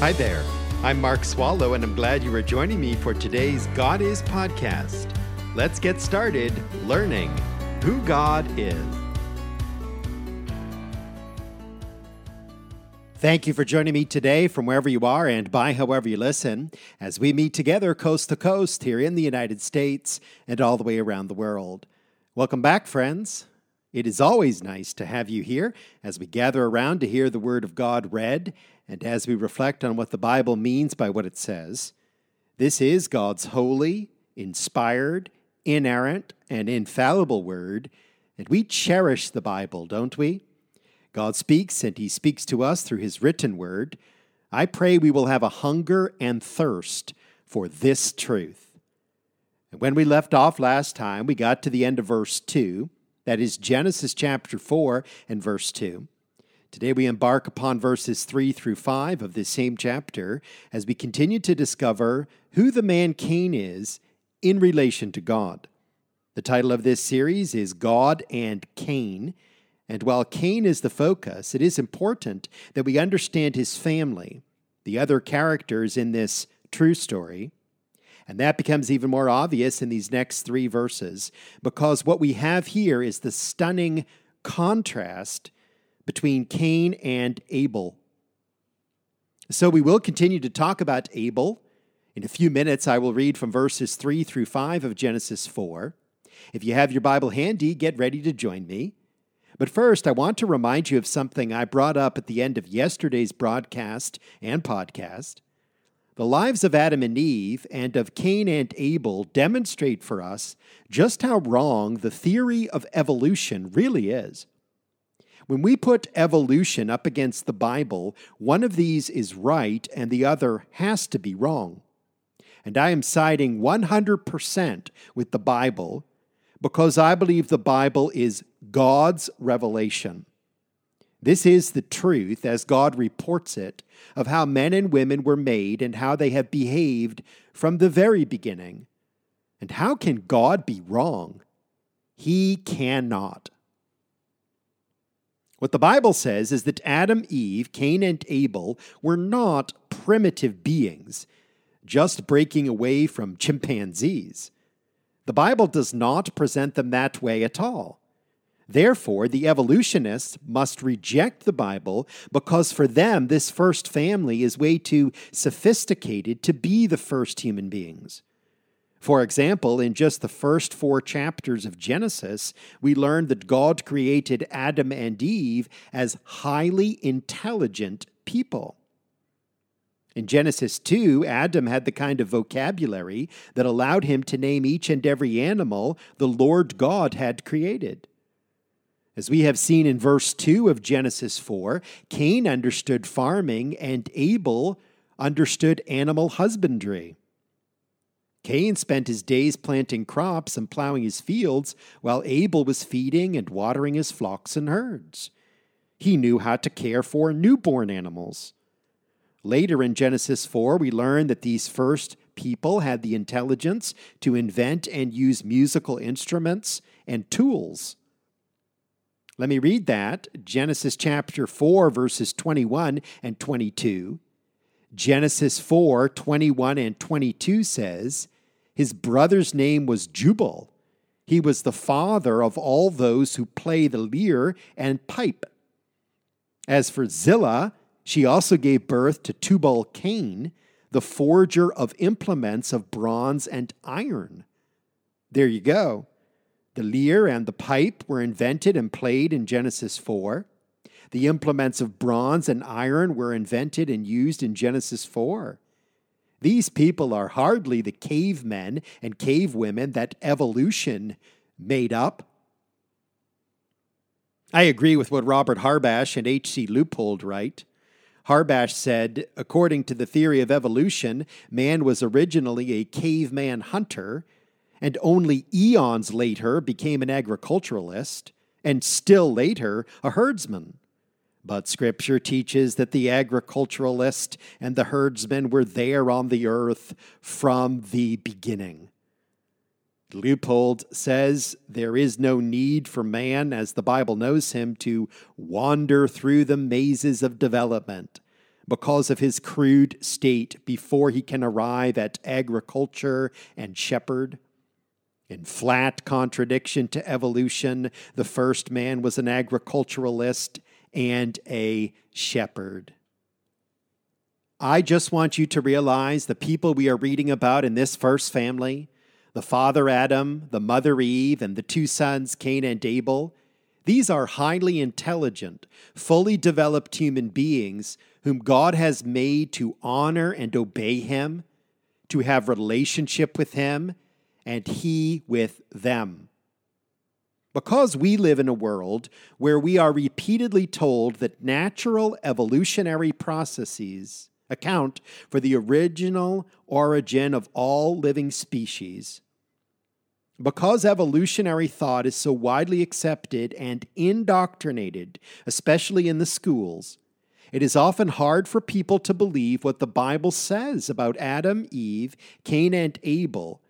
Hi there. I'm Mark Swallow, and I'm glad you are joining me for today's God Is podcast. Let's get started learning who God is. Thank you for joining me today from wherever you are and by however you listen as we meet together coast to coast here in the United States and all the way around the world. Welcome back, friends. It is always nice to have you here as we gather around to hear the Word of God read and as we reflect on what the Bible means by what it says. This is God's holy, inspired, inerrant, and infallible Word, and we cherish the Bible, don't we? God speaks, and He speaks to us through His written word. I pray we will have a hunger and thirst for this truth. And when we left off last time, we got to the end of verse 2. That is Genesis chapter 4 and verse 2. Today we embark upon verses 3 through 5 of this same chapter as we continue to discover who the man Cain is in relation to God. The title of this series is God and Cain. And while Cain is the focus, it is important that we understand his family, the other characters in this true story. And that becomes even more obvious in these next three verses, because what we have here is the stunning contrast between Cain and Abel. So we will continue to talk about Abel. In a few minutes, I will read from verses 3 through 5 of Genesis 4. If you have your Bible handy, get ready to join me. But first, I want to remind you of something I brought up at the end of yesterday's broadcast and podcast. The lives of Adam and Eve and of Cain and Abel demonstrate for us just how wrong the theory of evolution really is. When we put evolution up against the Bible, one of these is right and the other has to be wrong. And I am siding 100% with the Bible because I believe the Bible is God's revelation. This is the truth, as God reports it, of how men and women were made and how they have behaved from the very beginning. And how can God be wrong? He cannot. What the Bible says is that Adam, Eve, Cain, and Abel were not primitive beings, just breaking away from chimpanzees. The Bible does not present them that way at all. Therefore, the evolutionists must reject the Bible because for them, this first family is way too sophisticated to be the first human beings. For example, in just the first four chapters of Genesis, we learn that God created Adam and Eve as highly intelligent people. In Genesis 2, Adam had the kind of vocabulary that allowed him to name each and every animal the Lord God had created. As we have seen in verse 2 of Genesis 4, Cain understood farming and Abel understood animal husbandry. Cain spent his days planting crops and plowing his fields, while Abel was feeding and watering his flocks and herds. He knew how to care for newborn animals. Later in Genesis 4, we learn that these first people had the intelligence to invent and use musical instruments and tools. Let me read that Genesis chapter 4, verses 21 and 22. Genesis 4, 21 and 22 says, His brother's name was Jubal. He was the father of all those who play the lyre and pipe. As for Zillah, she also gave birth to Tubal Cain, the forger of implements of bronze and iron. There you go. The lyre and the pipe were invented and played in Genesis 4. The implements of bronze and iron were invented and used in Genesis 4. These people are hardly the cavemen and cavewomen that evolution made up. I agree with what Robert Harbach and H.C. Leupold write. Harbach said, according to the theory of evolution, man was originally a caveman hunter, and only eons later became an agriculturalist, and still later a herdsman. But Scripture teaches that the agriculturalist and the herdsman were there on the earth from the beginning. Leupold says there is no need for man, as the Bible knows him, to wander through the mazes of development, because of his crude state before he can arrive at agriculture and shepherd. In flat contradiction to evolution, the first man was an agriculturalist and a shepherd. I just want you to realize the people we are reading about in this first family the father Adam, the mother Eve, and the two sons Cain and Abel these are highly intelligent, fully developed human beings whom God has made to honor and obey Him, to have relationship with Him, and He with them. Because we live in a world where we are repeatedly told that natural evolutionary processes account for the original origin of all living species, because evolutionary thought is so widely accepted and indoctrinated, especially in the schools, it is often hard for people to believe what the Bible says about Adam, Eve, Cain, and Abel.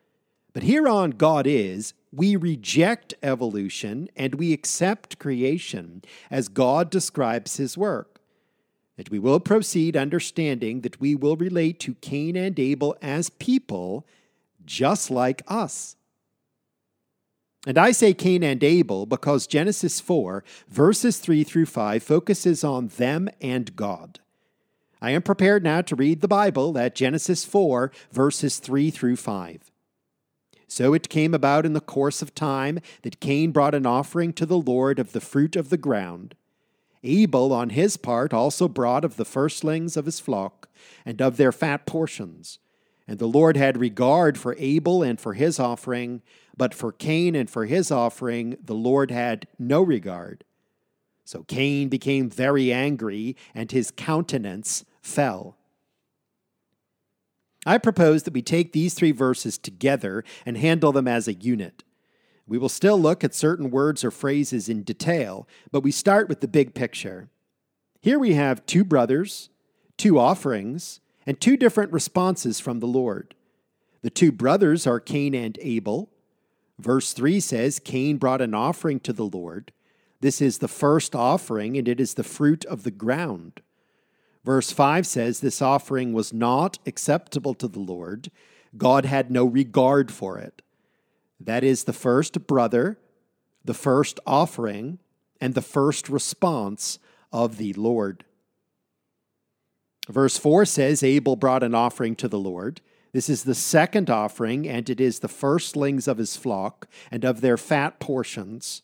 But here on God is, we reject evolution and we accept creation as God describes his work. And we will proceed understanding that we will relate to Cain and Abel as people just like us. And I say Cain and Abel because Genesis 4, verses 3 through 5, focuses on them and God. I am prepared now to read the Bible at Genesis 4, verses 3 through 5. So it came about in the course of time that Cain brought an offering to the Lord of the fruit of the ground. Abel, on his part, also brought of the firstlings of his flock and of their fat portions. And the Lord had regard for Abel and for his offering, but for Cain and for his offering, the Lord had no regard. So Cain became very angry, and his countenance fell. I propose that we take these three verses together and handle them as a unit. We will still look at certain words or phrases in detail, but we start with the big picture. Here we have two brothers, two offerings, and two different responses from the Lord. The two brothers are Cain and Abel. Verse 3 says, Cain brought an offering to the Lord. This is the first offering, and it is the fruit of the ground. Verse 5 says, This offering was not acceptable to the Lord. God had no regard for it. That is the first brother, the first offering, and the first response of the Lord. Verse 4 says, Abel brought an offering to the Lord. This is the second offering, and it is the firstlings of his flock and of their fat portions.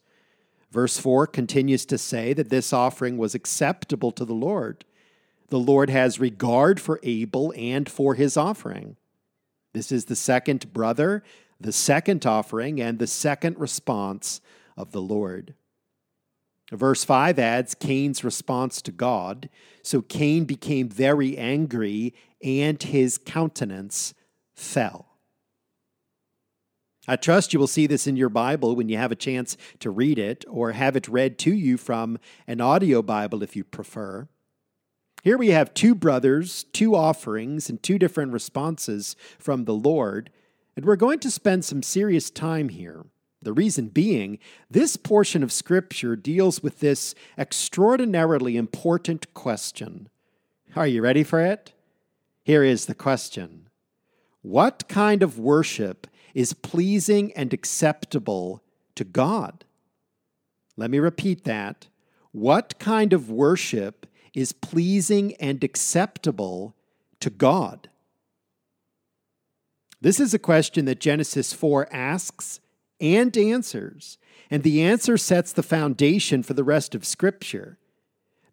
Verse 4 continues to say that this offering was acceptable to the Lord. The Lord has regard for Abel and for his offering. This is the second brother, the second offering, and the second response of the Lord. Verse 5 adds Cain's response to God. So Cain became very angry, and his countenance fell. I trust you will see this in your Bible when you have a chance to read it or have it read to you from an audio Bible if you prefer. Here we have two brothers, two offerings, and two different responses from the Lord, and we're going to spend some serious time here. The reason being, this portion of Scripture deals with this extraordinarily important question. Are you ready for it? Here is the question What kind of worship is pleasing and acceptable to God? Let me repeat that. What kind of worship is pleasing and acceptable to God? This is a question that Genesis 4 asks and answers, and the answer sets the foundation for the rest of Scripture.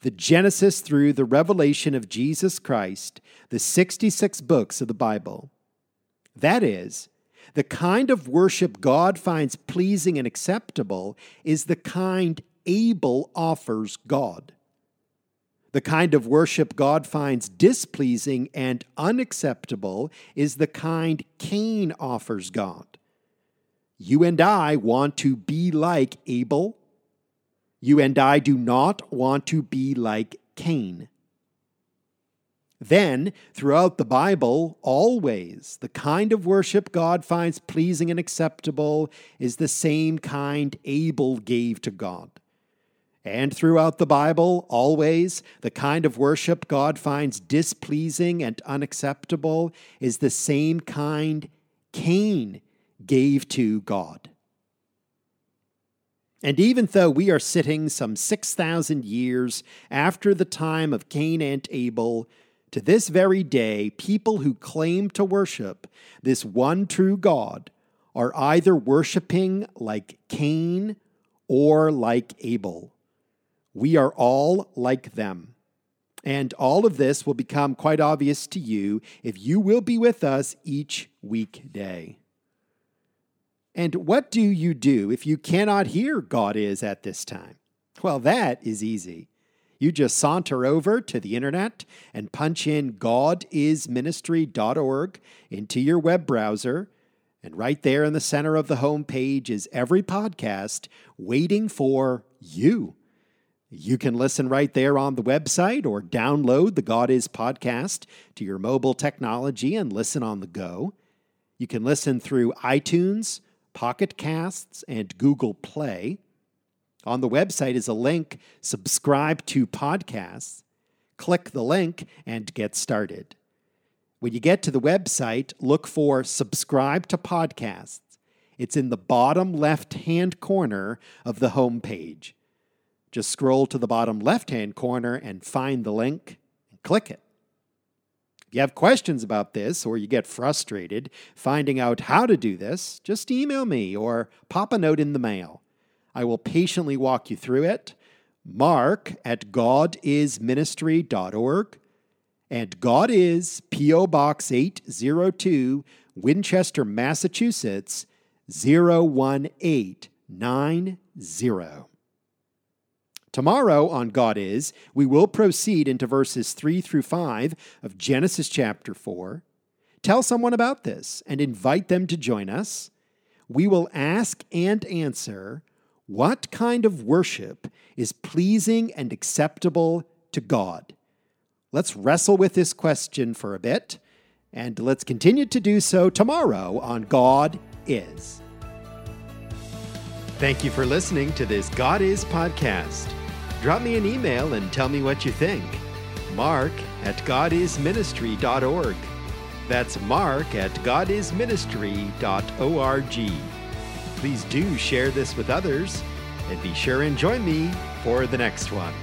The Genesis through the revelation of Jesus Christ, the 66 books of the Bible. That is, the kind of worship God finds pleasing and acceptable is the kind Abel offers God. The kind of worship God finds displeasing and unacceptable is the kind Cain offers God. You and I want to be like Abel. You and I do not want to be like Cain. Then, throughout the Bible, always, the kind of worship God finds pleasing and acceptable is the same kind Abel gave to God. And throughout the Bible, always, the kind of worship God finds displeasing and unacceptable is the same kind Cain gave to God. And even though we are sitting some 6,000 years after the time of Cain and Abel, to this very day, people who claim to worship this one true God are either worshiping like Cain or like Abel. We are all like them. And all of this will become quite obvious to you if you will be with us each weekday. And what do you do if you cannot hear God is at this time? Well, that is easy. You just saunter over to the internet and punch in godisministry.org into your web browser. And right there in the center of the home page is every podcast waiting for you. You can listen right there on the website or download the God Is podcast to your mobile technology and listen on the go. You can listen through iTunes, Pocket Casts, and Google Play. On the website is a link subscribe to podcasts. Click the link and get started. When you get to the website, look for subscribe to podcasts. It's in the bottom left hand corner of the home page. Just scroll to the bottom left hand corner and find the link and click it. If you have questions about this or you get frustrated finding out how to do this, just email me or pop a note in the mail. I will patiently walk you through it. Mark at godisministry.org and God is P.O. Box 802, Winchester, Massachusetts 01890. Tomorrow on God Is, we will proceed into verses 3 through 5 of Genesis chapter 4. Tell someone about this and invite them to join us. We will ask and answer what kind of worship is pleasing and acceptable to God? Let's wrestle with this question for a bit, and let's continue to do so tomorrow on God Is. Thank you for listening to this God Is podcast. Drop me an email and tell me what you think. Mark at godisministry.org. That's Mark at godisministry.org. Please do share this with others and be sure and join me for the next one.